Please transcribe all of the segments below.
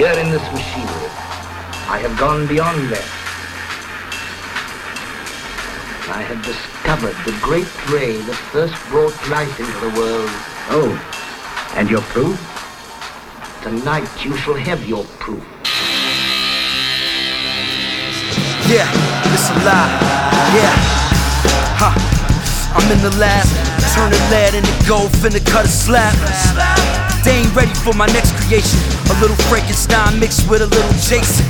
here in this machinery. I have gone beyond that. I have discovered the great ray that first brought life into the world. Oh, and your proof? Tonight you shall have your proof. Yeah, it's a lie. Yeah. Huh. I'm in the lab, turning lead into gold, finna cut a slab. They ain't ready for my next creation. A little Frankenstein mixed with a little Jason.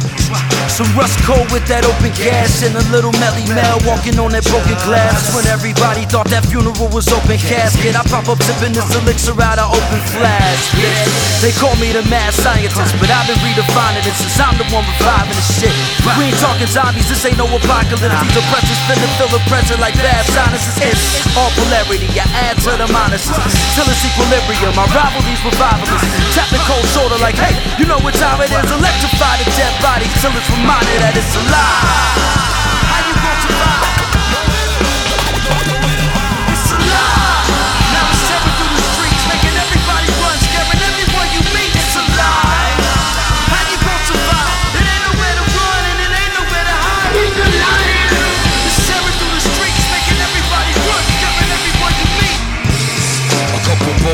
Some rust cold with that open gas and a little Melle Mel walking on that broken glass. When everybody thought that funeral was open casket, I pop up tipping this elixir out of open flask. Yeah. They call me the mad scientist, but I've been redefining it since I'm the one reviving the shit. We ain't talking zombies, this ain't no apocalypse. These oppressors finna feel the pressure like bad sinuses. It's all polarity, I add to the minuses till it's equilibrium. My rivalries revivalists. Tap the cold shoulder like, hey, you know what time it is. Electrify the dead body till it's reminded that it's alive.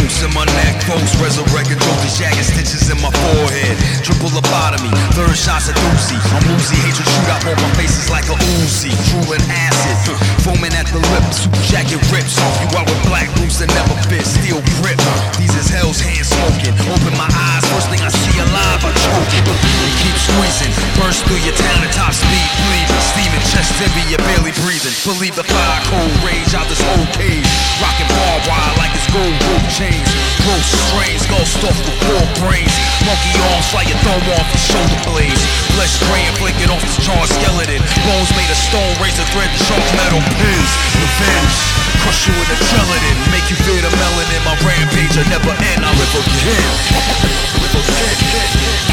Bolts in my neck, post resurrected, the jagged stitches in my forehead. Triple lobotomy, third shots of doozy. I'm woozy, hatred shoot out on my face is like a Uzi. Drooling acid, foaming at the lips. Super jacket rips off you out with black boots that never fit. Steel grip, these is hell's hands smoking. Open my eyes, first thing I see alive, I choke it. Keep squeezing, burst through your town at top speed, bleeding. Steaming chest tibia, barely breathing. Believe the fire cold rage out this whole cage. Rocking barbed wire like gold rope chains. Gross strains, ghost off with four brains. Monkey arms like you throw off your shoulder blades. Flesh spraying, flicking off this charred skeleton. Bones made of stone, razor thread, and sharp metal pins. Revenge, crush you in the gelatin. Make you feel the melanin. My rampage will never end. I live again. live again.